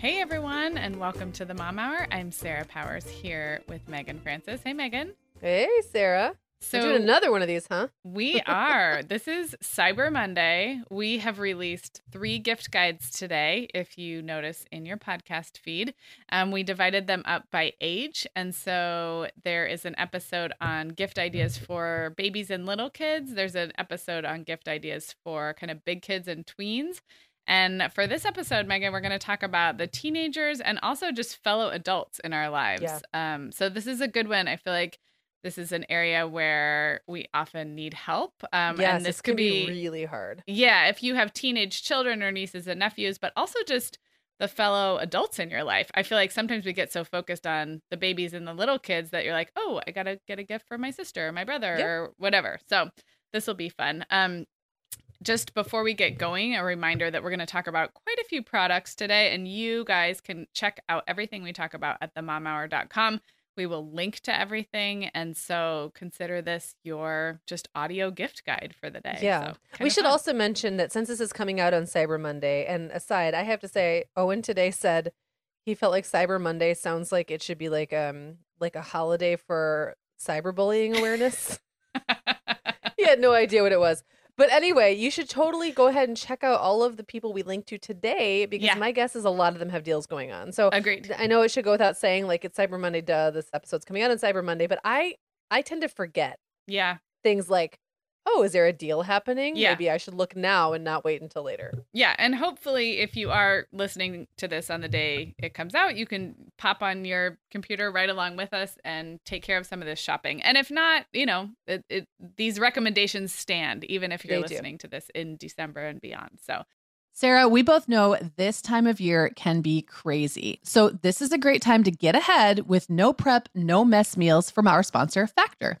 Hey everyone, and welcome to the Mom Hour. I'm Sarah Powers here with Meagan Francis. Hey Meagan. Hey Sarah. So We're doing another one of these, huh? we are. This is Cyber Monday. We have released three gift guides today. If you notice in your podcast feed, um, we divided them up by age, and so there is an episode on gift ideas for babies and little kids. There's an episode on gift ideas for kind of big kids and tweens. And for this episode, Meagan, we're going to talk about the teenagers and also just fellow adults in our lives. Yeah. Um, so this is a good one. I feel like this is an area where we often need help. Um, yes, and this could be, be really hard. yeah, if you have teenage children or nieces and nephews, but also just the fellow adults in your life. I feel like sometimes we get so focused on the babies and the little kids that you're like, oh, I got to get a gift for my sister or my brother Yep. or whatever. So this will be fun. Um, just before we get going, a reminder that we're going to talk about quite a few products today, and you guys can check out everything we talk about at themomhour.com. We will link to everything, and so consider this your just audio gift guide for the day. Yeah. So, we should fun. also mention that since this is coming out on Cyber Monday, and aside, I have to say, Owen today said he felt like Cyber Monday sounds like it should be like um like a holiday for cyberbullying awareness. he had no idea what it was. But anyway, you should totally go ahead and check out all of the people we linked to today because Yeah. my guess is a lot of them have deals going on. So Agreed. I know it should go without saying, like it's Cyber Monday, duh, this episode's coming out on Cyber Monday, but I I tend to forget Yeah. things like, oh, is there a deal happening? Yeah. Maybe I should look now and not wait until later. Yeah, and hopefully, if you are listening to this on the day it comes out, you can pop on your computer right along with us and take care of some of this shopping. And if not, you know, it, it, these recommendations stand even if you're They do. listening to this in December and beyond. So, Sarah, we both know this time of year can be crazy. So, this is a great time to get ahead with no prep, no mess meals from our sponsor, Factor.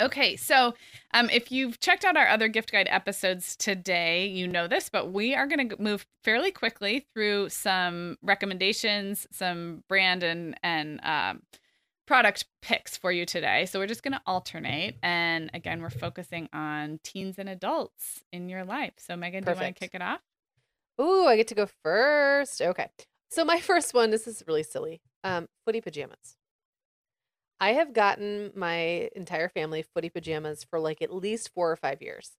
Okay, so um, if you've checked out our other gift guide episodes today, you know this, but we are going to move fairly quickly through some recommendations, some brand and and um, product picks for you today. So we're just going to alternate, and again, we're focusing on teens and adults in your life. So Megan, Perfect. do you want to kick it off? Ooh, I get to go first. Okay. So my first one, this is really silly. Um, footy pajamas. I have gotten my entire family footy pajamas for like at least four or five years.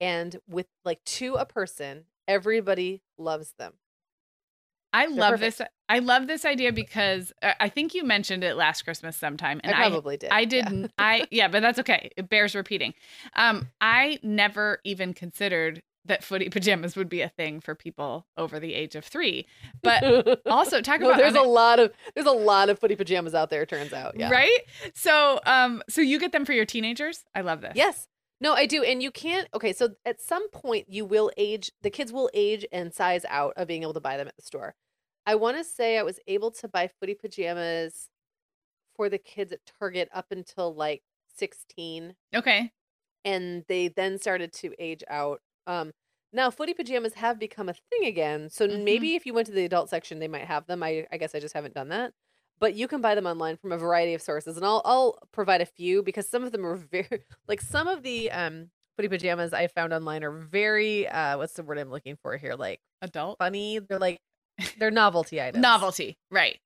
And with like to a person, everybody loves them. I They're love perfect. this. I love this idea because uh, I think you mentioned it last Christmas sometime, and I probably I, did. I didn't. Yeah. I yeah, but that's okay. It bears repeating. Um, I never even considered that footy pajamas would be a thing for people over the age of three. But also talk no, about there's a lot of there's a lot of footy pajamas out there, turns out. Yeah. Right? So um so you get them for your teenagers? I love this. Yes. No, I do. And you can't okay, so at some point you will age the kids will age and size out of being able to buy them at the store. I want to say I was able to buy footy pajamas for the kids at Target up until like 16. Okay. And they then started to age out um, now footy pajamas have become a thing again. So mm-hmm. maybe if you went to the adult section, they might have them. I, I guess I just haven't done that. But you can buy them online from a variety of sources, and I'll I'll provide a few because some of them are very like some of the um footy pajamas I found online are very uh what's the word I'm looking for here like adult funny. They're like they're novelty items. Novelty, right?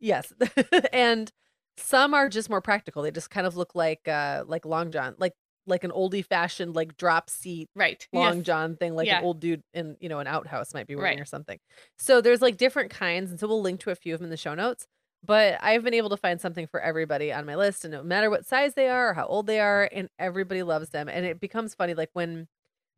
Yes, and some are just more practical. They just kind of look like uh like long john, like like an oldie fashioned like drop seat right long yes. john thing like yeah. an old dude in you know an outhouse might be wearing right. or something so there's like different kinds and so we'll link to a few of them in the show notes but i've been able to find something for everybody on my list and no matter what size they are or how old they are and everybody loves them and it becomes funny like when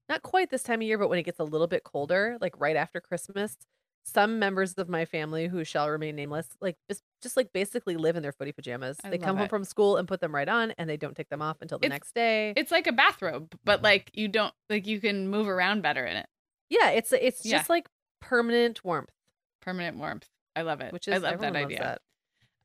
not quite this time of year but when it gets a little bit colder like right after christmas some members of my family who shall remain nameless like just just like basically live in their footy pajamas. I they come home from school and put them right on and they don't take them off until the it's, next day. It's like a bathrobe, but like you don't like you can move around better in it. Yeah, it's it's yeah. just like permanent warmth. Permanent warmth. I love it. Which is I love that idea. That.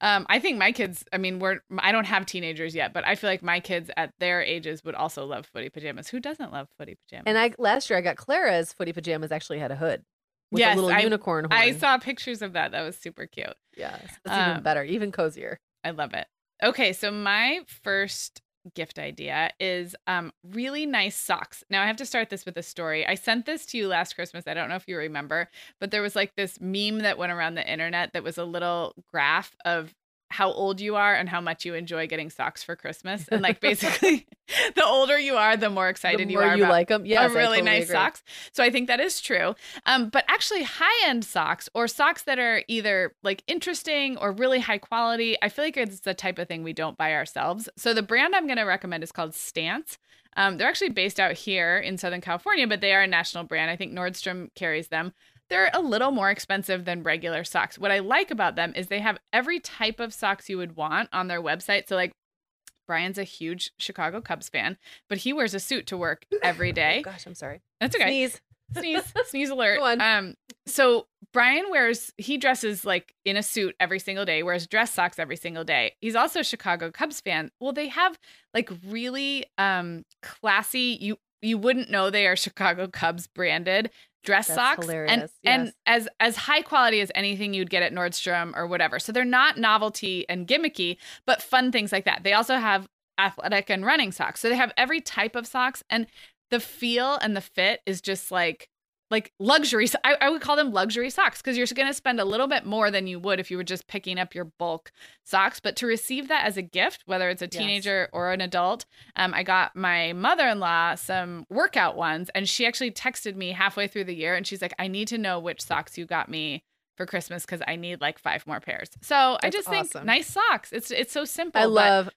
Um, I think my kids. I mean, we're. I don't have teenagers yet, but I feel like my kids at their ages would also love footy pajamas. Who doesn't love footy pajamas? And I last year I got Clara's footy pajamas actually had a hood with yes, a little I, unicorn horn. I saw pictures of that. That was super cute. Yeah, that's um, even better, even cozier. I love it. Okay, so my first gift idea is um really nice socks. Now I have to start this with a story. I sent this to you last Christmas. I don't know if you remember, but there was like this meme that went around the internet that was a little graph of how old you are and how much you enjoy getting socks for Christmas. And like basically, the older you are, the more excited the more you are. You like them, yeah, really totally nice agree. socks. So I think that is true. Um, but actually, high end socks or socks that are either like interesting or really high quality, I feel like it's the type of thing we don't buy ourselves. So the brand I'm going to recommend is called Stance. Um, they're actually based out here in Southern California, but they are a national brand. I think Nordstrom carries them they're a little more expensive than regular socks. What I like about them is they have every type of socks you would want on their website. So, like, Brian's a huge Chicago Cubs fan, but he wears a suit to work every day. oh oh gosh, I'm sorry. That's okay. Sneeze. sneeze, sneeze alert. Um, so Brian wears he dresses like in a suit every single day, wears dress socks every single day. He's also a Chicago Cubs fan. Well, they have like really um classy. You you wouldn't know they are Chicago Cubs branded dress That's socks and hilarious, and yes. as as high quality as anything you'd get at Nordstrom or whatever. So they're not novelty and gimmicky, but fun things like that. They also have athletic and running socks. So they have every type of socks and the feel and the fit is just like like luxury I, I would call them luxury socks because you're going to spend a little bit more than you would if you were just picking up your bulk socks. But to receive that as a gift whether it's a Yes. teenager or an adult um, i got my mother-in-law some workout ones and she actually texted me halfway through the year and she's like i need to know which socks you got me for christmas because i need like five more pairs. So i That's just think nice socks. It's it's so simple I love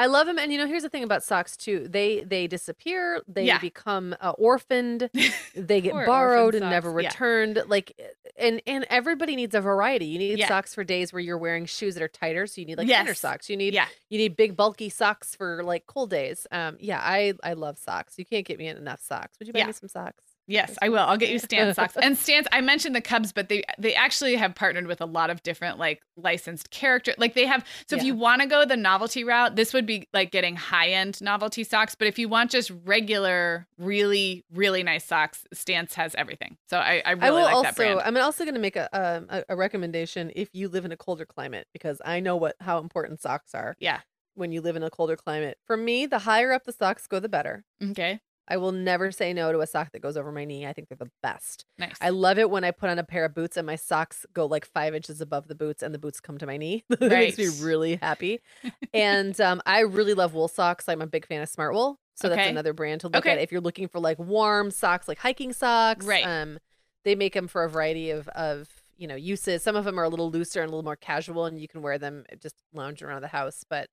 I love them and you know here's the thing about socks too. They they disappear, they Yeah. become uh, orphaned, they get borrowed and never socks, yeah. returned like and and everybody needs a variety. You need Yeah. socks for days where you're wearing shoes that are tighter, so you need like Yes. socks. You need yeah you need big bulky socks for like cold days. Um yeah, I I love socks. You can't get me enough socks. Would you buy Yeah. me some socks? Yes, I will. I'll get you Stance socks. And Stance, I mentioned the Cubs, but they they actually have partnered with a lot of different like licensed character. Like they have. So if you want to go the novelty route, this would be like getting high end novelty socks. But if you want just regular, really really nice socks, Stance has everything. So I I really I will like that brand. also. I'm also going to make a, um, a a recommendation if you live in a colder climate because I know what how important socks are yeah. when you live in a colder climate. For me, the higher up the socks go, the better. Okay. I will never say no to a sock that goes over my knee. I think they're the best. Nice. I love it when I put on a pair of boots and my socks go like five inches above the boots and the boots come to my knee. it makes me really happy. and um, I really love wool socks. I'm a big fan of SmartWool. So that's another brand to look Okay. at if you're looking for like warm socks, like hiking socks. Right. Um, they make them for a variety of of you know uses. Some of them are a little looser and a little more casual, and you can wear them just lounging around the house. But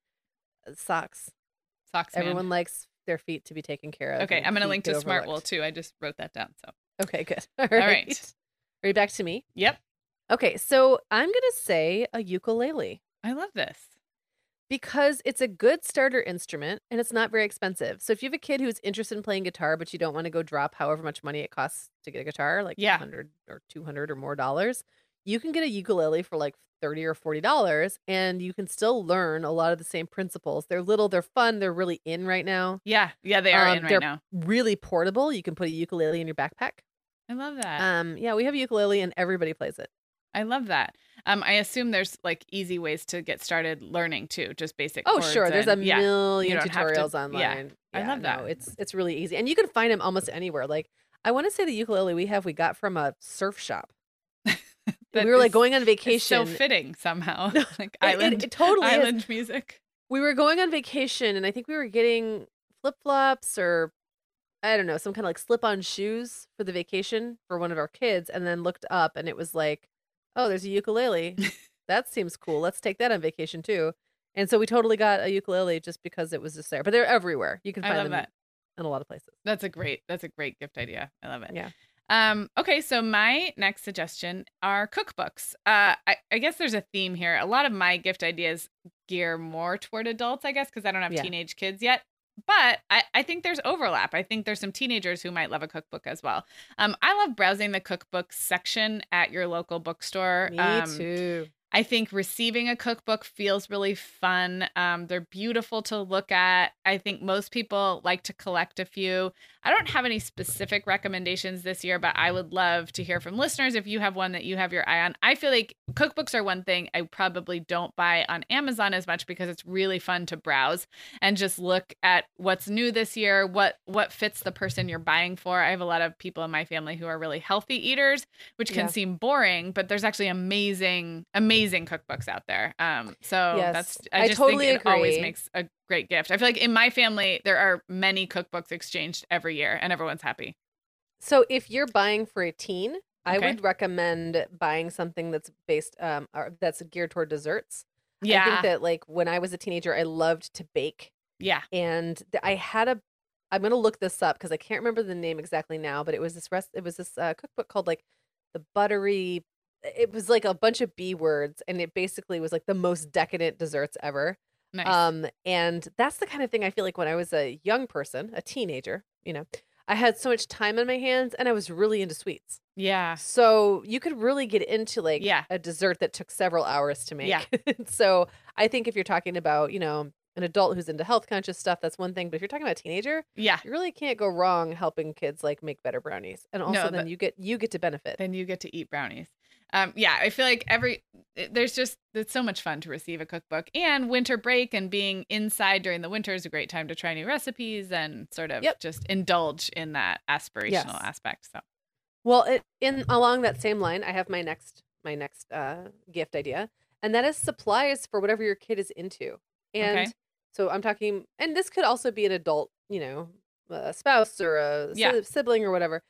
uh, socks, socks. man. everyone likes their feet to be taken care of. Okay, I'm gonna link to Smart Wool too. I just wrote that down. So. Okay, good. All right. right. Are you back to me? Yep. Okay, so I'm gonna say a ukulele I love this. because it's a good starter instrument and it's not very expensive. So if you have a kid who's interested in playing guitar, but you don't want to go drop however much money it costs to get a guitar, like Yeah. 100 or 200 or more dollars, you can get a ukulele for like 30 or 40 dollars and you can still learn a lot of the same principles. They're little, they're fun, they're really in right now. Yeah. Yeah. They are Um, in right they're now. Really portable. You can put a ukulele in your backpack. I love that. Um yeah, we have ukulele and everybody plays it. I love that. Um, I assume there's like easy ways to get started learning too, just basic. Oh, sure. There's a and- yeah. million don't to- tutorials yeah, online. I love no, that. It's it's really easy, and you can find them almost anywhere. Like I want to say the ukulele we have we got from a surf shop. That we were like going on vacation. so fitting somehow, No, like it- it- island, it totally is. island music. we were going on vacation, and I think we were getting flip flops or I don't know some kind of like slip on shoes for the vacation for one of our kids, and then looked up, and it was like, oh, there's a ukulele. that seems cool. Let's take that on vacation too. And so we totally got a ukulele just because it was just there. But they're everywhere. You can find them that. in a lot of places. That's a great. That's a great gift idea. I love it. Yeah. Um, okay, so my next suggestion are cookbooks. Uh, I, I guess there's a theme here. A lot of my gift ideas gear more toward adults, I guess, because I don't have Yeah. teenage kids yet. But I, I think there's overlap. I think there's some teenagers who might love a cookbook as well. Um, I love browsing the cookbook section at your local bookstore. Me um, too. I think receiving a cookbook feels really fun. Um, they're beautiful to look at. I think most people like to collect a few. I don't have any specific recommendations this year, but I would love to hear from listeners if you have one that you have your eye on. I feel like cookbooks are one thing I probably don't buy on Amazon as much because it's really fun to browse and just look at what's new this year, what what fits the person you're buying for. I have a lot of people in my family who are really healthy eaters, which can Yeah. seem boring, but there's actually amazing, amazing cookbooks out there. Um, so Yes, that's I I totally think it always makes a great gift. I feel like in my family there are many cookbooks exchanged every year, and everyone's happy. So if you're buying for a teen, I would recommend buying something that's based um or that's geared toward desserts. Yeah, I think that like when I was a teenager, I loved to bake, yeah, and I had a. I'm gonna look this up because I can't remember the name exactly now, but it was this rest. It was this uh, cookbook called like the buttery. It was like a bunch of B words, and it basically was like the most decadent desserts ever. nice. Um, and that's the kind of thing I feel like when I was a young person, a teenager, you know, I had so much time on my hands and I was really into sweets. Yeah. So you could really get into like Yeah. a dessert that took several hours to make. Yeah. so I think if you're talking about, you know, an adult who's into health conscious stuff, that's one thing. But if you're talking about a teenager, Yeah. you really can't go wrong helping kids like make better brownies. And also No, then you get you get to benefit. Then you get to eat brownies. Um, yeah, I feel like every there's just it's so much fun to receive a cookbook and winter break and being inside during the winter is a great time to try new recipes and sort of Yep. just indulge in that aspirational Yes. aspect. So Well, it, in along that same line, I have my next my next uh, gift idea, and that is supplies for whatever your kid is into. And Okay. so I'm talking, and this could also be an adult, you know, a spouse or a Yeah. sibling or whatever.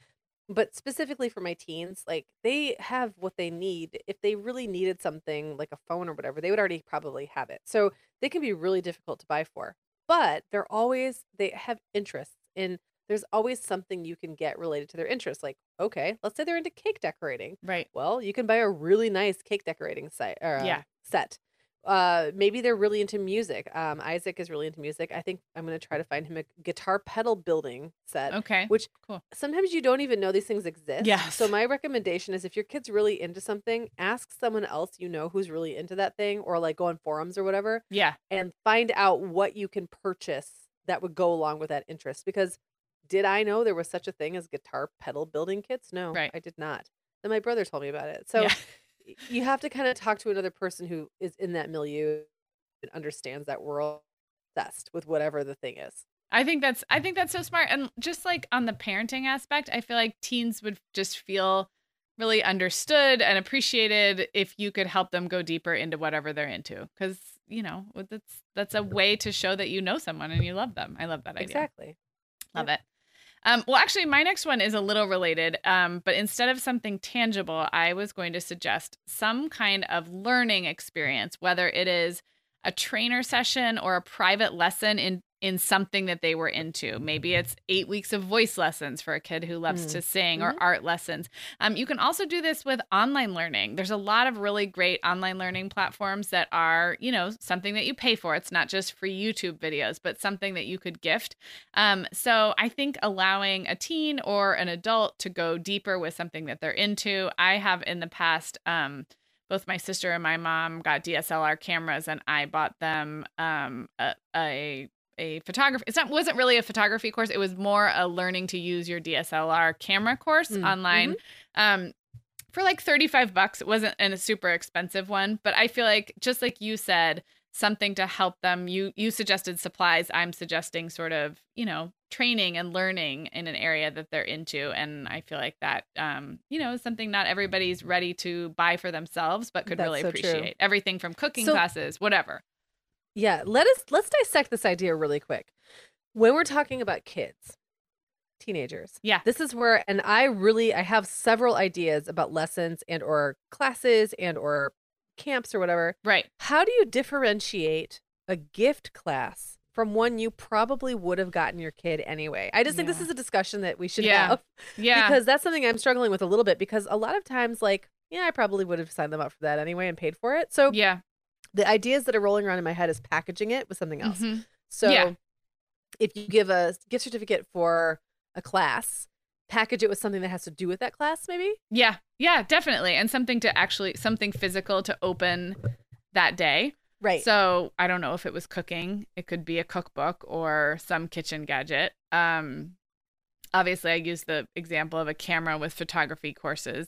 But specifically for my teens, like they have what they need. If they really needed something like a phone or whatever, they would already probably have it. So they can be really difficult to buy for. But they're always they have interests in there's always something you can get related to their interests. Like, okay, let's say they're into cake decorating. right. Well, you can buy a really nice cake decorating site or uh, Yeah. set. Uh, maybe they're really into music. Um, Isaac is really into music. I think I'm gonna try to find him a guitar pedal building set. Okay. Which Cool. sometimes you don't even know these things exist. Yeah. So my recommendation is if your kid's really into something, ask someone else you know who's really into that thing, or like go on forums or whatever Yeah. and find out what you can purchase that would go along with that interest. Because did I know there was such a thing as guitar pedal building kits? No, Right. I did not. Then my brother told me about it. So Yeah. you have to kind of talk to another person who is in that milieu and understands that world obsessed with whatever the thing is. I think that's I think that's so smart. And just like on the parenting aspect, I feel like teens would just feel really understood and appreciated if you could help them go deeper into whatever they're into. Cause, you know, that's that's a way to show that you know someone and you love them. I love that idea. Exactly. Love it. Um, well, actually, my next one is a little related, um, but instead of something tangible, I was going to suggest some kind of learning experience, whether it is a trainer session or a private lesson in in something that they were into. Maybe it's eight weeks of voice lessons for a kid who loves Mm. to sing, or art lessons. Um, you can also do this with online learning. There's a lot of really great online learning platforms that are, you know, something that you pay for. It's not just free YouTube videos, but something that you could gift. Um, so I think allowing a teen or an adult to go deeper with something that they're into. I have in the past, um, both my sister and my mom got DSLR cameras, and I bought them um, a, a a photography. It's not wasn't really a photography course. It was more a learning to use your DSLR camera course Mm, online. Um, for like 35 bucks. It wasn't a super expensive one, but I feel like just like you said, something to help them. You you suggested supplies. I'm suggesting sort of, you know, training and learning in an area that they're into. And I feel like that um, you know, is something not everybody's ready to buy for themselves, but could That's really so true. appreciate. Everything from cooking So- classes, whatever. Yeah, let us let's dissect this idea really quick. When we're talking about kids, teenagers, Yeah. this is where and I really I have several ideas about lessons and or classes and or camps or whatever. Right. How do you differentiate a gift class from one you probably would have gotten your kid anyway? I just think this is a discussion that we should Yeah. have Yeah. because that's something I'm struggling with a little bit because a lot of times like yeah, I probably would have signed them up for that anyway and paid for it. So yeah. The ideas that are rolling around in my head is packaging it with something else. Mhm. So Yeah. if you give a gift certificate for a class, package it with something that has to do with that class, maybe. Yeah. Yeah, definitely. And something to actually something physical to open that day. Right. So I don't know if it was cooking. It could be a cookbook or some kitchen gadget. Um, obviously, I use the example of a camera with photography courses.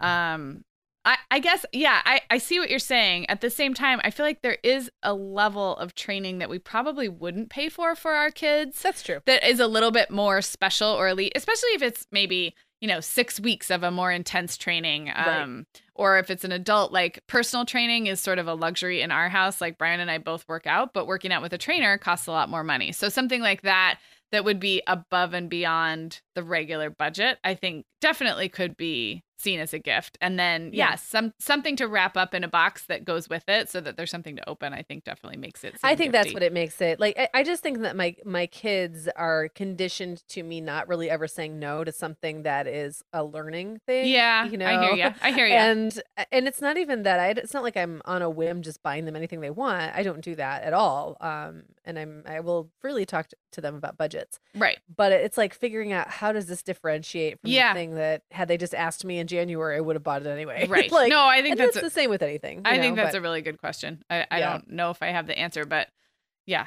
Um, I, I guess, yeah, I, I see what you're saying. At the same time, I feel like there is a level of training that we probably wouldn't pay for for our kids That's true. that is a little bit more special or elite, especially if it's maybe you know six weeks of a more intense training, Right. um, or if it's an adult. Like personal training is sort of a luxury in our house. Like Brian and I both work out, but working out with a trainer costs a lot more money. So something like that that would be above and beyond the regular budget, I think definitely could be seen as a gift. And then yeah, Yeah. some something to wrap up in a box that goes with it so that there's something to open, I think definitely makes it I think that's what it makes it. Like I, I just think that my my kids are conditioned to me not really ever saying no to something that is a learning thing. Yeah, you know. I hear you. I hear you. And and it's not even that I it's not like I'm on a whim just buying them anything they want. I don't do that at all. Um and I'm I will freely talk to, to them about budgets. right. But it's like figuring out how does this differentiate from Yeah. the thing that had they just asked me in January I would have bought it anyway. Right. like no, I think that's that's a, the same with anything. I you think that's but a really good question. I, I Yeah. don't know if I have the answer, but yeah.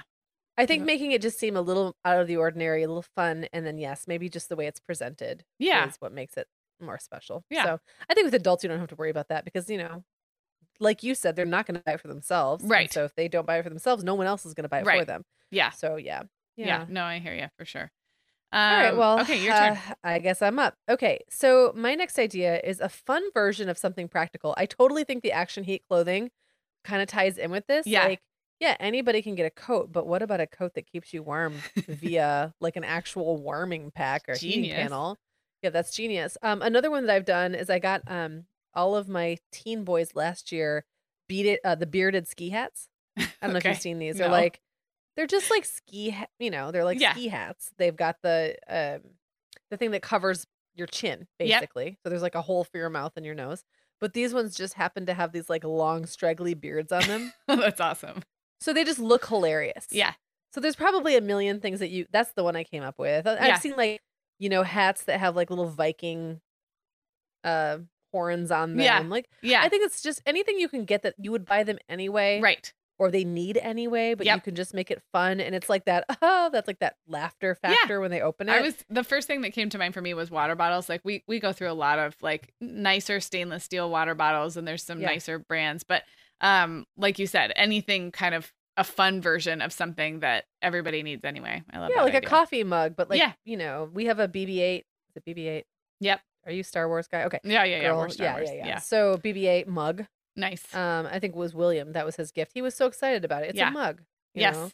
I think making it just seem a little out of the ordinary, a little fun, and then yes, maybe just the way it's presented Yeah. is what makes it more special. Yeah. So I think with adults you don't have to worry about that because you know, like you said, they're not going to buy it for themselves. Right. So if they don't buy it for themselves, no one else is going to buy it for them. Yeah. So yeah. Yeah. Yeah. No, I hear you for sure. All right. Um, Well, okay, your turn. uh, I guess I'm up. Okay. So my next idea is a fun version of something practical. I totally think the action heat clothing kind of ties in with this. Yeah. Like, yeah, anybody can get a coat, but what about a coat that keeps you warm via like an actual warming pack or heating Genius. panel? Yeah, that's genius. Um, another one that I've done is I got um all of my teen boys last year beat it uh, the bearded ski hats. I don't know if Okay. you've seen these. They're No. like they're just like ski, ha- you know, they're like Yeah. ski hats. They've got the um the thing that covers your chin Yep. basically. So there's like a hole for your mouth and your nose. But these ones just happen to have these like long straggly beards on them. that's awesome. so they just look hilarious. Yeah. So there's probably a million things that you that's the one I came up with. I- Yeah. I've seen like, you know, hats that have like little Viking uh horns on them. Yeah. Like Yeah. I think it's just anything you can get that you would buy them anyway right. Or they need anyway, but you can just make it fun. And it's like that, oh, that's like that laughter Yeah. factor when they open it. I was the first thing that came to mind for me was water bottles. Like we we go through a lot of like nicer stainless steel water bottles and there's some Yeah. nicer brands, but um like you said, anything kind of a fun version of something that everybody needs anyway. I love it. yeah, like idea. a coffee mug, but like, Yeah. you know, we have a BB-8. Is it BB-8? Yep. Are you Star Wars guy? Okay. Yeah, yeah, yeah. Girl, We're Star yeah, Wars. yeah, yeah, yeah. So BB-8 mug. Nice. Um, I think it was William. That was his gift. He was so excited about it. It's Yeah. a mug. yes. know?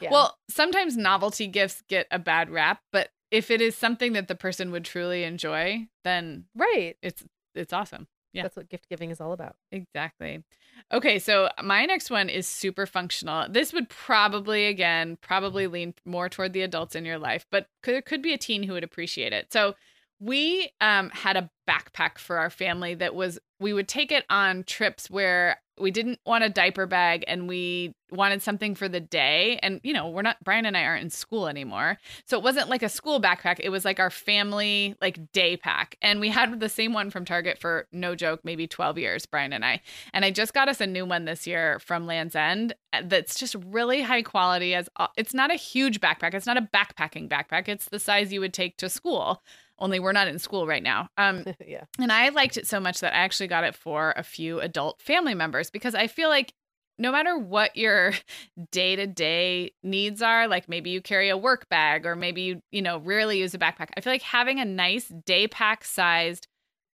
Yeah. Well, sometimes novelty gifts get a bad rap, but if it is something that the person would truly enjoy, then right. it's it's awesome. Yeah. That's what gift giving is all about. Exactly. Okay, so my next one is super functional. This would probably, again, probably lean more toward the adults in your life, but could, there could be a teen who would appreciate it. So we um, had a backpack for our family that was, we would take it on trips where we didn't want a diaper bag and we wanted something for the day. And, you know, we're not, Brian and I aren't in school anymore. So it wasn't like a school backpack. It was like our family, like day pack. And we had the same one from Target for no joke, maybe 12 years, Brian and I. And I just got us a new one this year from Lands' End uh, that's just really high quality. As It's not a huge backpack. It's not a backpacking backpack. It's the size you would take to school. Only we're not in school right now. Um, yeah. and I liked it so much that I actually got it for a few adult family members because I feel like no matter what your day to day needs are, like maybe you carry a work bag or maybe you, you know, rarely use a backpack. I feel like having a nice day pack sized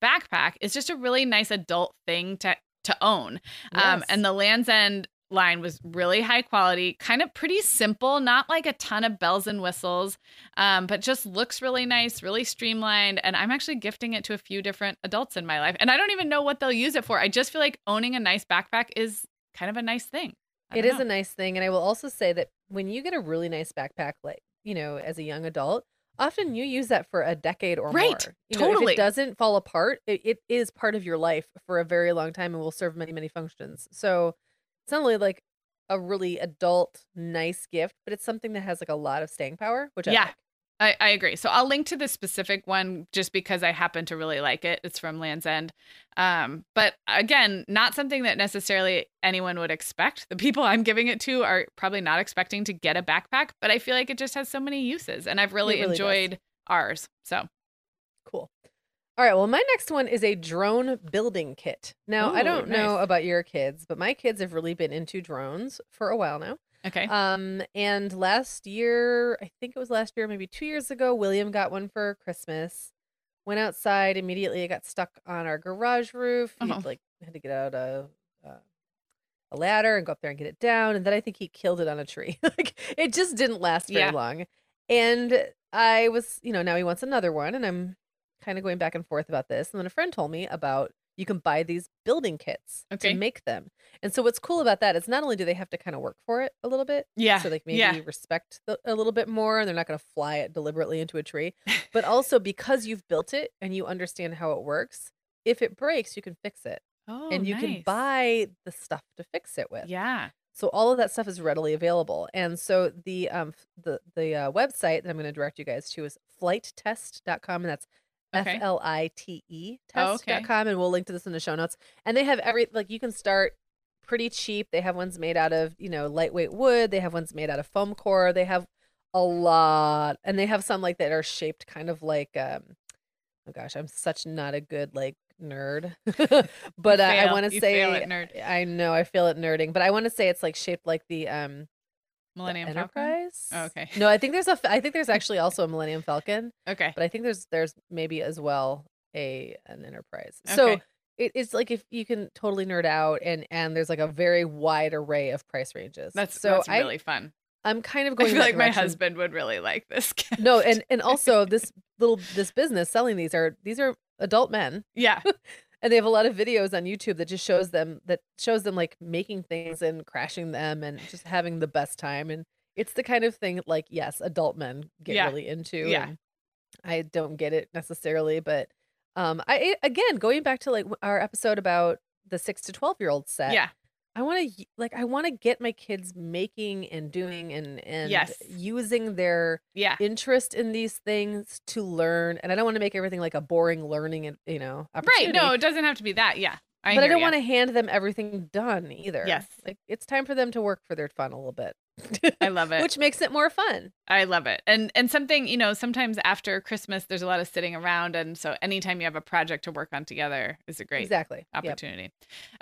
backpack is just a really nice adult thing to to own. Um, and the Lands' End line was really high quality, kind of pretty simple, not like a ton of bells and whistles, um, but just looks really nice, really streamlined. And I'm actually gifting it to a few different adults in my life. And I don't even know what they'll use it for. I just feel like owning a nice backpack is kind of a nice thing. It is know. a nice thing. And I will also say that when you get a really nice backpack, like, you know, as a young adult, often you use that for a decade or Right. more. You know, if it doesn't fall apart, it, it is part of your life for a very long time and will serve many, many functions. So it's not only like a really adult, nice gift, but it's something that has like a lot of staying power, which I Yeah. like. I, I agree. So I'll link to the specific one just because I happen to really like it. It's from Lands' End. Um, but again, not something that necessarily anyone would expect. The people I'm giving it to are probably not expecting to get a backpack, but I feel like it just has so many uses and I've really, really does. enjoyed ours. So Cool. All right. Well, my next one is a drone building kit. Now, I Ooh, don't know nice. about your kids, but my kids have really been into drones for a while now. okay. Um, and last year, I think it was last year, maybe two years ago, William got one for Christmas. Went outside immediately. It got stuck on our garage roof. He Oh. like had to get out a uh, a ladder and go up there and get it down. And then I think he killed it on a tree. like it just didn't last very Yeah. long. And I was, you know, now he wants another one, and I'm kind of going back and forth about this, and then a friend told me about you can buy these building kits Okay. to make them. And so what's cool about that is not only do they have to kind of work for it a little bit, Yeah. so like maybe yeah. respect the, a little bit more, and they're not going to fly it deliberately into a tree, but also because you've built it and you understand how it works, if it breaks, you can fix it, Oh, and you can buy the stuff to fix it with. Yeah. So all of that stuff is readily available. And so the um the the uh, website that I'm going to direct you guys to is flitetest.com and that's Okay. F L I T E Oh, okay. test.com and we'll link to this in the show notes. And they have every like you can start pretty cheap. They have ones made out of, you know, lightweight wood, they have ones made out of foam core, they have a lot and they have some like that are shaped kind of like um oh gosh, I'm such not a good like nerd. but uh, I fail- want to you say at nerd. I know I feel it nerding, but I want to say it's like shaped like the um Millennium Falcon? Enterprise. Oh, okay. No, I think there's a I think there's actually also a Millennium Falcon, Okay. but I think there's there's maybe as well a an Enterprise. So Okay. it, it's like if you can totally nerd out and and there's like a very wide array of price ranges. That's so that's I really fun. I'm kind of I going. feel in that like my husband would really like this. No, and and also this little this business selling these are these are adult men yeah. and they have a lot of videos on YouTube that just shows them that shows them like making things and crashing them and just having the best time and it's the kind of thing like yes adult men get Yeah. really into Yeah. I don't get it necessarily but um I again going back to like our episode about the 6 to 12 year old set Yeah. I want to like I want to get my kids making and doing and and Yes. using their Yeah. interest in these things to learn and I don't want to make everything like a boring learning and you know Right. No, it doesn't have to be that. Yeah. I but I don't want to hand them everything done either. Yes. Like it's time for them to work for their fun a little bit. I love it. Which makes it more fun. I love it. And and something, you know, sometimes after Christmas there's a lot of sitting around and so anytime you have a project to work on together is a great Exactly. Yep. opportunity.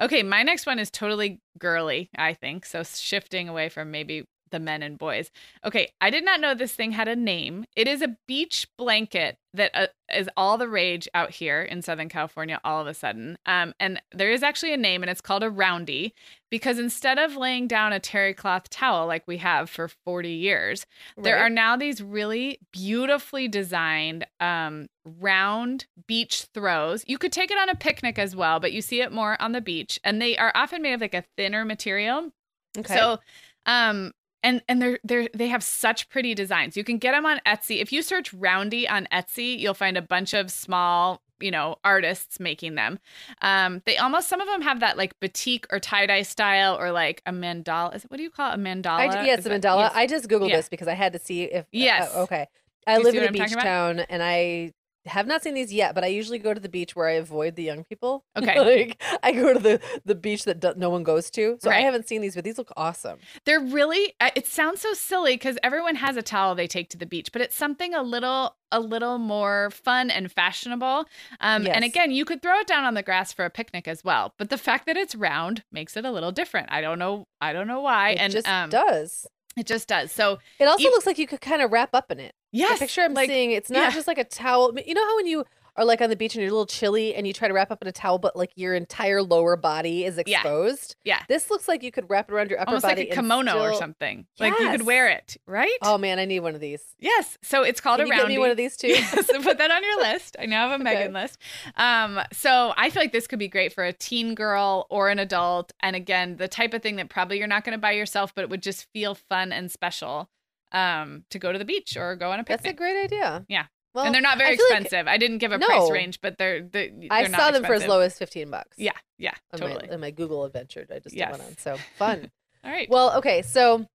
Okay, my next one is totally girly, I think. So shifting away from maybe the men and boys. Okay, I did not know this thing had a name. It is a beach blanket that uh, is all the rage out here in Southern California all of a sudden. Um, and there is actually a name, and it's called a roundie because instead of laying down a terry cloth towel like we have for 40 years, there are now these really beautifully designed um, round beach throws. You could take it on a picnic as well, but you see it more on the beach, and they are often made of like a thinner material. okay. So, um, and and they're they're they have such pretty designs. You can get them on Etsy. If you search Roundie on Etsy, you'll find a bunch of small you know artists making them. Um, they almost some of them have that like batik or tie dye style or like a mandala. Is it what do you call it? a mandala? I, yes, Is that- mandala. yes. I just googled Yeah. this because I had to see if. uh, Yes. okay. I live in a beach town, and I have not seen these yet. But I usually go to the beach where I avoid the young people. Okay. like I go to the the beach that do- no one goes to. So I haven't seen these, but these look awesome. They're really it sounds so silly cuz everyone has a towel they take to the beach, but it's something a little a little more fun and fashionable. Um and again, you could throw it down on the grass for a picnic as well, but the fact that it's round makes it a little different. I don't know I don't know why It and just um does. It just does. So, It also you- looks like you could kind of wrap up in it. yes, the picture I'm like, seeing, it's not yeah. just like a towel. You know how when you are like on the beach and you're a little chilly and you try to wrap up in a towel, but like your entire lower body is exposed? Yeah. This looks like you could wrap it around your upper body. almost like a kimono or still- something. Like you could wear it, right? Oh man, I need one of these. Yes. So it's called Can a you get me one of these too? Yes, put that on your list. I now have a Okay. Meagan list. Um, so I feel like this could be great for a teen girl or an adult. And again, the type of thing that probably you're not going to buy yourself, but it would just feel fun and special um, to go to the beach or go on a picnic. That's a great idea. Yeah. Well, and they're not very I feel like- expensive. I didn't give a price range, but they're, they're, I they're saw them for as low as fifteen bucks. Yeah. Yeah. on Totally. my, on my Google adventure I just Yes. went on. So fun. All right. well, okay, so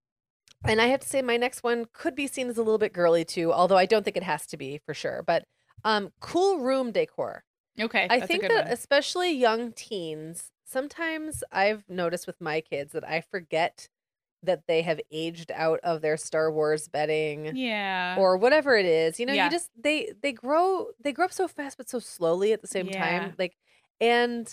and I have to say my next one could be seen as a little bit girly too, although I don't think it has to be for sure. But um, cool room decor. okay. I think that one. especially young teens, sometimes I've noticed with my kids that I forget that they have aged out of their Star Wars bedding Yeah. or whatever it is. You know, Yeah. you just they they grow they grow up so fast but so slowly at the same Yeah. time. Like and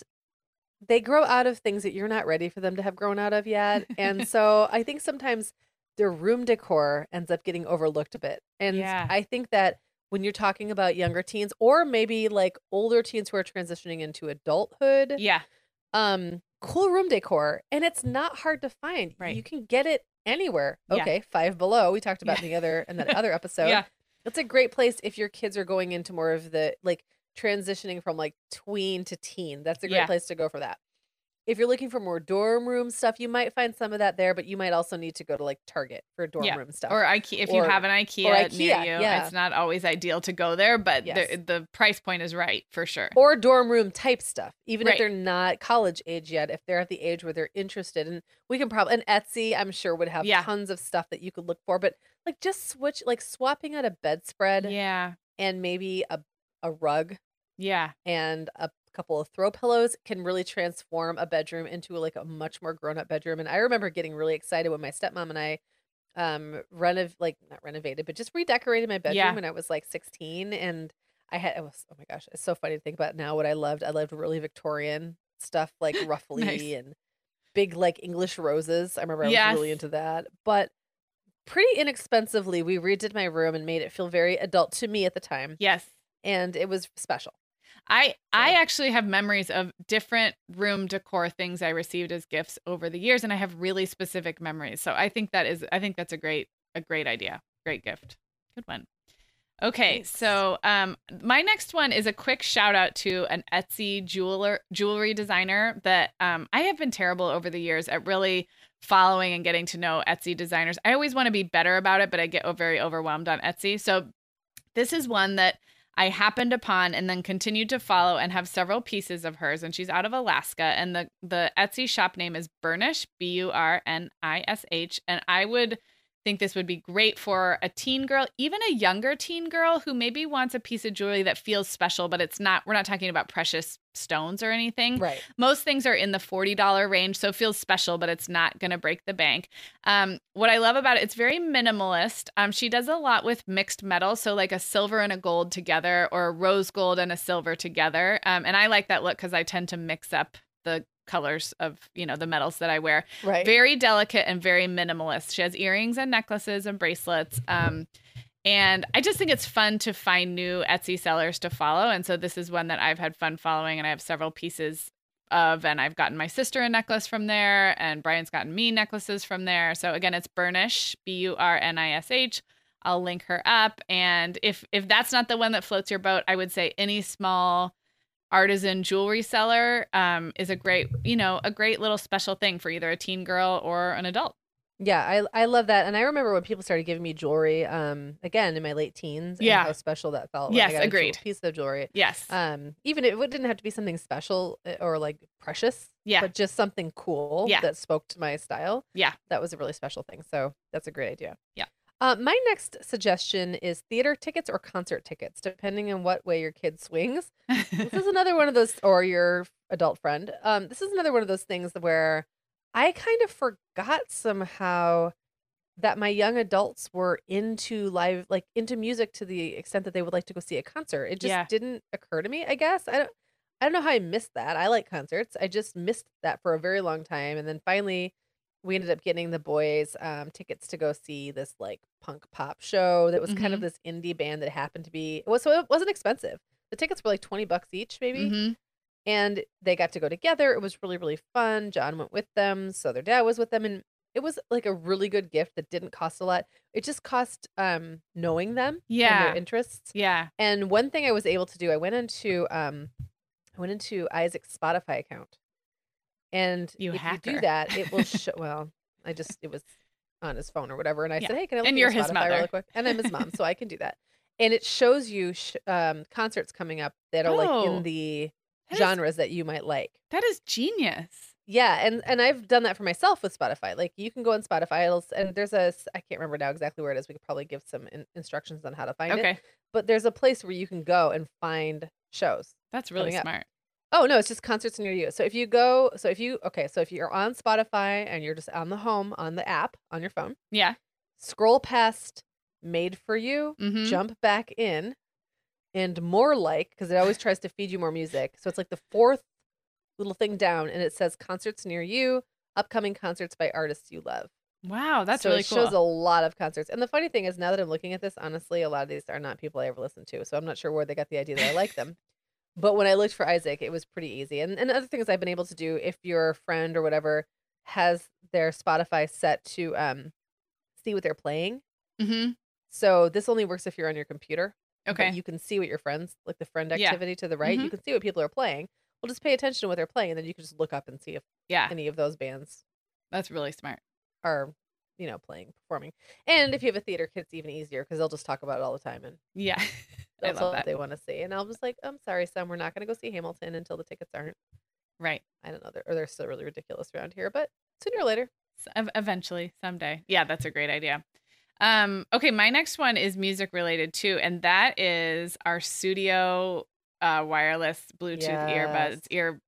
they grow out of things that you're not ready for them to have grown out of yet. And so I think sometimes their room decor ends up getting overlooked a bit. And Yeah. I think that when you're talking about younger teens or maybe like older teens who are transitioning into adulthood, yeah. um cool room decor and it's not hard to find. Right. You can get it anywhere. Yeah. Okay, 5 below. We talked about Yeah. in the other in that other episode. Yeah. It's a great place if your kids are going into more of the like transitioning from like tween to teen, that's a great Yeah. place to go for that. If you're looking for more dorm room stuff, you might find some of that there, but you might also need to go to like Target for dorm Yeah. room stuff. Or IKEA, if you have an IKEA, near IKEA, you, yeah. it's not always ideal to go there, but Yes. the, the price point is right for sure. or dorm room type stuff, even Right. if they're not college age yet, if they're at the age where they're interested. And we can probably, and Etsy, I'm sure, would have Yeah. tons of stuff that you could look for. But like just switch, like swapping out a bedspread yeah, and maybe a, a rug yeah, and a couple of throw pillows can really transform a bedroom into like a much more grown up bedroom. And I remember getting really excited when my stepmom and I um renov like not renovated, but just redecorated my bedroom Yeah. when I was like 16 and I had it was oh my gosh, it's so funny to think about now what I loved. I loved really Victorian stuff like ruffly Nice. and big like English roses. I remember I was really into that. But pretty inexpensively we redid my room and made it feel very adult to me at the time yes. and it was special. I I actually have memories of different room decor things I received as gifts over the years, and I have really specific memories. So I think that is I think that's a great a great idea, great gift, good one. Okay, Thanks. so um, my next one is a quick shout out to an Etsy jeweler jewelry designer that um, I have been terrible over the years at really following and getting to know Etsy designers. I always want to be better about it, but I get very overwhelmed on Etsy. So this is one that I happened upon and then continued to follow and have several pieces of hers. And she's out of Alaska. And the the Etsy shop name is Burnish, B U R N I S H. And I would think this would be great for a teen girl, even a younger teen girl who maybe wants a piece of jewelry that feels special, but it's not, we're not talking about precious stones or anything. Right. Most things are in the $40 range, so it feels special, but it's not going to break the bank. Um, what I love about it, it's very minimalist. Um, she does a lot with mixed metal, so like a silver and a gold together, or a rose gold and a silver together. Um, and I like that look because I tend to mix up the colors of you know the metals that I wear. Right. Very delicate and very minimalist. She has earrings and necklaces and bracelets. Um, and I just think it's fun to find new Etsy sellers to follow. And so this is one that I've had fun following, and I have several pieces of. And I've gotten my sister a necklace from there, and Brian's gotten me necklaces from there. So again, it's Burnish, B U R N I S H. I'll link her up. And if if that's not the one that floats your boat, I would say any small artisan jewelry seller um, is a great, you know, a great little special thing for either a teen girl or an adult. Yeah, I I love that, and I remember when people started giving me jewelry. Um, again in my late teens. and Yeah. how special that felt. Yes, I got a agreed. piece of jewelry. Yes. Um, even if it didn't have to be something special uh, or like precious. Yeah. But just something cool. Yeah. That spoke to my style. Yeah. That was a really special thing. So that's a great idea. Yeah. Uh, my next suggestion is theater tickets or concert tickets, depending on what way your kid swings. this is another one of those or your adult friend. Um this is another one of those things where i kind of forgot somehow that my young adults were into live like into music to the extent that they would like to go see a concert. It just Yeah. didn't occur to me i guess. I don't i don't know how i missed that. I like concerts. I just missed that for a very long time and then finally we ended up getting the boys um tickets to go see this like punk pop show that was kind of Mhm. this indie band that happened to be it was so it wasn't expensive the tickets were like 20 bucks each maybe Mhm. and they got to go together it was really really fun john went with them so their dad was with them and it was like a really good gift that didn't cost a lot it just cost um knowing them and Yeah. their interests Yeah. and one thing i was able to do i went into um i went into isaac's spotify account and You if you do that it will show well i just it was on his phone or whatever and i Yeah. said hey can i look And you're his Spotify mother. really quick and i'm his mom so i can do that and it shows you sh- um concerts coming up that are like Oh. in the That is- genres that you might like That is genius. yeah, and and I've done that for myself with Spotify. Like you can go on Spotify, it'll, and there's a I can't remember now exactly where it is. We could probably give some in, instructions on how to find it. Okay. But there's a place where you can go and find shows. That's really smart. up. Oh no, it's just concerts near you. So if you go, so if you okay, so if you're on Spotify and you're just on the home on the app on your phone, Yeah. scroll past "Made for You," Mhm. jump back in, and more like because it always tries to feed you more music. So it's like the fourth little thing down, and it says concerts near you, upcoming concerts by artists you love. Wow, that's so really it cool. shows a lot of concerts. And the funny thing is, now that I'm looking at this, honestly, a lot of these are not people I ever listened to. So I'm not sure where they got the idea that I like them. But when I looked for Isaac, it was pretty easy. And and other things I've been able to do, if your friend or whatever has their Spotify set to um see what they're playing. hmm So this only works if you're on your computer. Okay. you can see what your friends like the friend Yeah. activity to the right. You Mhm. can see what people are playing. Well, just pay attention to what they're playing, and then you can just look up and see if Yeah. any of those bands That's really smart. are, you know, playing, performing. And if you have a theater kid, it's even easier because they'll just talk about it all the time and Yeah. I love what that. they want to see. And I'll just like, I'm sorry, Sam, we're not going to go see Hamilton until the tickets aren't. Right. I don't know, they're, or they're still really ridiculous around here, but sooner or later. Eventually, someday. Yeah, that's a great idea. Um, okay, my next one is music related too, and that is our Sudio uh, wireless Bluetooth Yes. earbuds, ear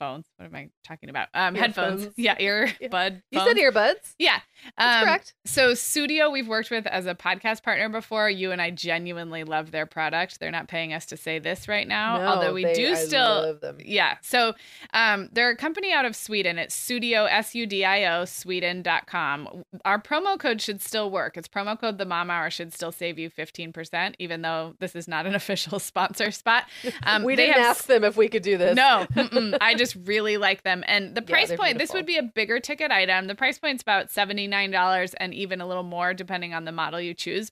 earphones. What am I talking about? Um, headphones. Yeah, Yeah. earbud. You said earbuds. Yeah, That's um, correct. So Sudio, we've worked with as a podcast partner before. You and I genuinely love their product. They're not paying us to say this right now, No, although we they- do I still love them. yeah. So um, they're a company out of Sweden. It's Sudio, S U D I O, Sweden.com. Our promo code should still work. It's promo code The Mom Hour should still save you 15%, even though this is not an official sponsor spot. Um, we didn't have ask them if we could do this. no. I just really like them. And the price they're point, this would be a bigger ticket item. The price point's about $79 and even a little more depending on the model you choose.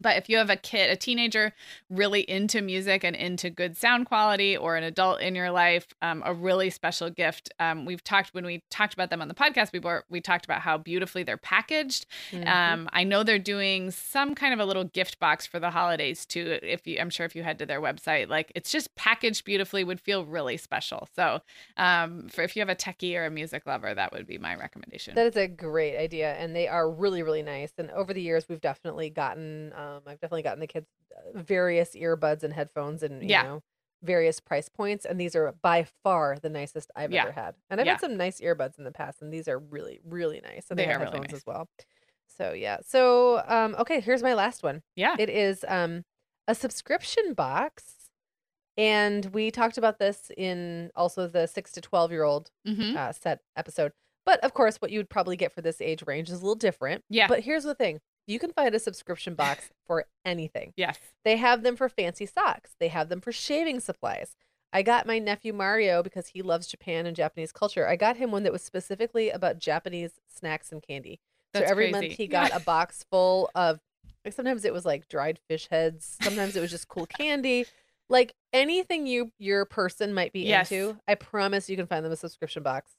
But if you have a kid, a teenager really into music and into good sound quality, or an adult in your life, um, a really special gift. Um, we've talked when we talked about them on the podcast before. We talked about how beautifully they're packaged. Mhm. Um, I know they're doing some kind of a little gift box for the holidays too. If you, I'm sure if you head to their website, like it's just packaged beautifully, would feel really special. So, um, for if you have a techie or a music lover, that would be my recommendation. That is a great idea, and they are really, really nice. And over the years, we've definitely gotten, um, I've definitely gotten the kids uh, various earbuds and headphones, and you Yeah. know, various price points. And these are by far the nicest I've Yeah. ever had. And I've Yeah. had some nice earbuds in the past, and these are really, really nice. And they, They have are really headphones nice. as well. So yeah. So um, okay, here's my last one. yeah. It is um a subscription box. And we talked about this in also the six to 12 year old hmm uh, set episode. But of course, what you would probably get for this age range is a little different. Yeah. But here's the thing you can find a subscription box for anything. Yes. They have them for fancy socks, they have them for shaving supplies. I got my nephew Mario because he loves Japan and Japanese culture. I got him one that was specifically about Japanese snacks and candy. That's so every crazy. month he got a box full of like sometimes it was like dried fish heads, sometimes it was just cool candy. Like anything you your person might be Yes. into, I promise you can find them a subscription box.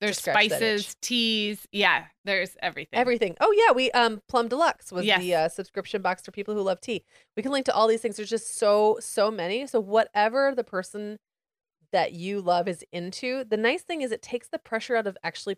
There's scratch that itch. spices, teas. Yeah. There's everything. Everything. Oh yeah, we um Plum Deluxe was Yes. the uh, subscription box for people who love tea. We can link to all these things. There's just so so many. So whatever the person that you love is into, the nice thing is it takes the pressure out of actually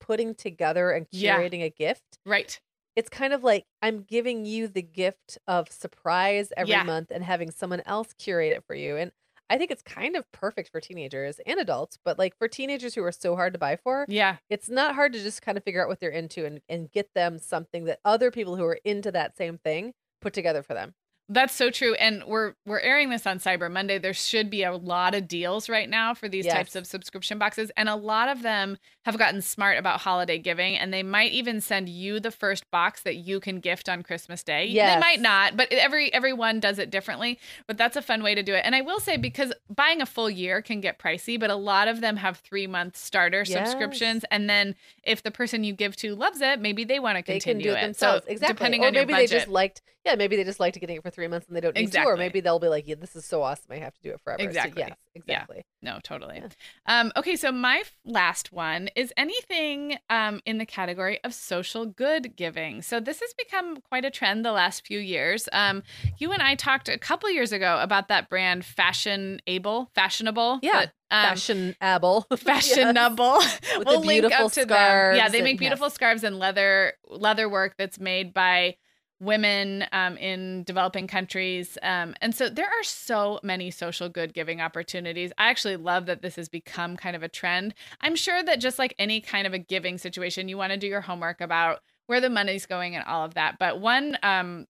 putting together and Yeah. curating a gift. Right. It's kind of like I'm giving you the gift of surprise every Yeah. month and having someone else curate it for you. And I think it's kind of perfect for teenagers and adults, but like for teenagers who are so hard to buy for, Yeah. it's not hard to just kind of figure out what they're into and, and get them something that other people who are into that same thing put together for them. That's so true. And we're we're airing this on Cyber Monday. There should be a lot of deals right now for these types of subscription boxes. And a lot of them have gotten smart about holiday giving. And they might even send you the first box that you can gift on Christmas Day. Yeah. They might not, but every everyone does it differently. But that's a fun way to do it. And I will say because buying a full year can get pricey, but a lot of them have three month starter Yes. subscriptions. And then if the person you give to loves it, maybe they want to They continue can do it, it. themselves. So exactly. depending or on your maybe they just liked, yeah, maybe they just liked getting it for three months and they don't need to. Or maybe they'll be like, yeah, this is so awesome. I have to do it forever. So Exactly. yes, exactly. No, totally. Yeah. Um, okay, so my last one is anything um, in the category of social good giving. So this has become quite a trend the last few years. Um, you and I talked a couple years ago about that brand Fashionable, Fashionable. Yeah, that, um, Fashionable. Yes. fashionable. With we'll the link beautiful up to them. Yeah, they make beautiful yes. scarves and leather leather work that's made by women um, in developing countries. Um, and so there are so many social good giving opportunities. I actually love that this has become kind of a trend. I'm sure that just like any kind of a giving situation, you want to do your homework about where the money's going and all of that. But one um,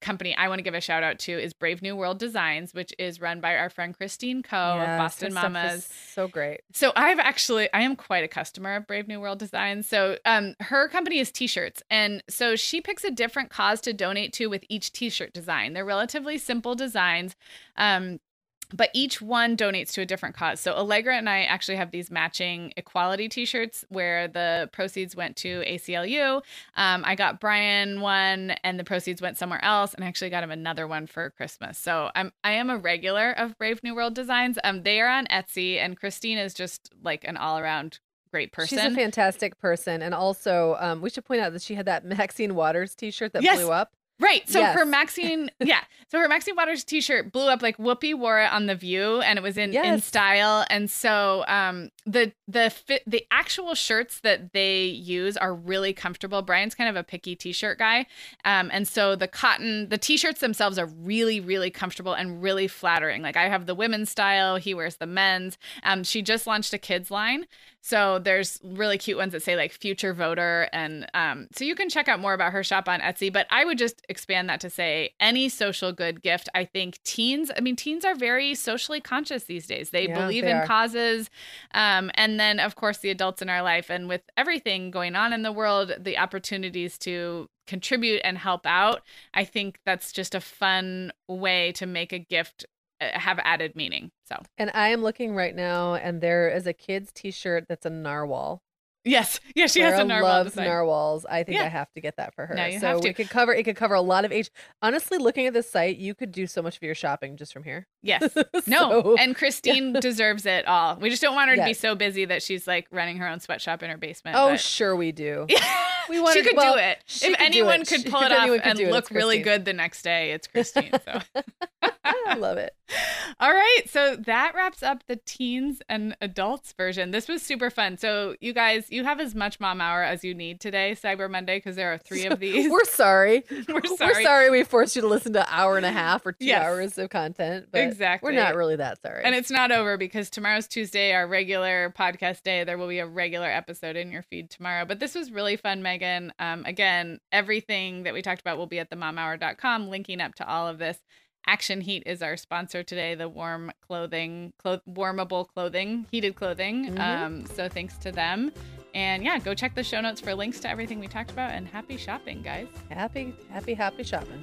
company I want to give a shout out to is Brave New World Designs, which is run by our friend Christine Koh Yes, of Boston Mamas. So great. So I've actually I am quite a customer of Brave New World Designs. So um her company is t-shirts and so she picks a different cause to donate to with each t-shirt design. They're relatively simple designs. Um but each one donates to a different cause. So Allegra and I actually have these matching equality T-shirts where the proceeds went to ACLU. Um, I got Brian one, and the proceeds went somewhere else, and I actually got him another one for Christmas. So I'm I am a regular of Brave New World Designs. Um, they are on Etsy, and Christine is just like an all around great person. She's a fantastic person, and also um, we should point out that she had that Maxine Waters T-shirt that Yes. blew up. Right. So Yes. her Maxine, yeah. So her Maxine Waters t-shirt blew up like Whoopi wore it on the View, and it was in in style. And so um, the the fit the actual shirts that they use are really comfortable. Brian's kind of a picky t-shirt guy, um, and so the cotton the t-shirts themselves are really really comfortable and really flattering. Like I have the women's style, he wears the men's. Um, she just launched a kids line, so there's really cute ones that say like future voter. And um, so you can check out more about her shop on Etsy. But I would just expand that to say any social good gift. I think teens, I mean, teens are very socially conscious these days. They Yeah, believe they in are. causes. Um, and then, of course, the adults in our life. And with everything going on in the world, the opportunities to contribute and help out, I think that's just a fun way to make a gift uh, have added meaning. So, And I am looking right now, and there is a kid's T-shirt that's a narwhal. Yes. Yeah, she has a narwhal loves design. narwhals. I think Yeah. I have to get that for her. Now you so have to. we could cover it could cover a lot of age. Honestly, looking at this site, you could do so much of your shopping just from here. Yes. No, and Christine deserves it all. We just don't want her to be so busy that she's like running her own sweatshop in her basement. oh, but- sure we do. we wanted- she could well, do it. If anyone could pull it off and it, look really good the next day, it's Christine. So, I love it. all right. So that wraps up the teens and adults version. This was super fun. So you guys, you have as much mom hour as you need today, Cyber Monday, because there are three of these. We're sorry. We're We're sorry. sorry we forced you to listen to an hour and a half or two Yes. hours of content. But Exactly. We're not really that sorry. And it's not over because tomorrow's Tuesday, our regular podcast day. There will be a regular episode in your feed tomorrow. But this was really fun, Meagan. Um, again, everything that we talked about will be at themomhour.com, linking up to all of this. Action Heat is our sponsor today, the warm clothing, clo- warmable clothing, heated clothing. Mhm. Um, so thanks to them. And yeah, go check the show notes for links to everything we talked about. And happy shopping, guys. happy, happy, happy shopping.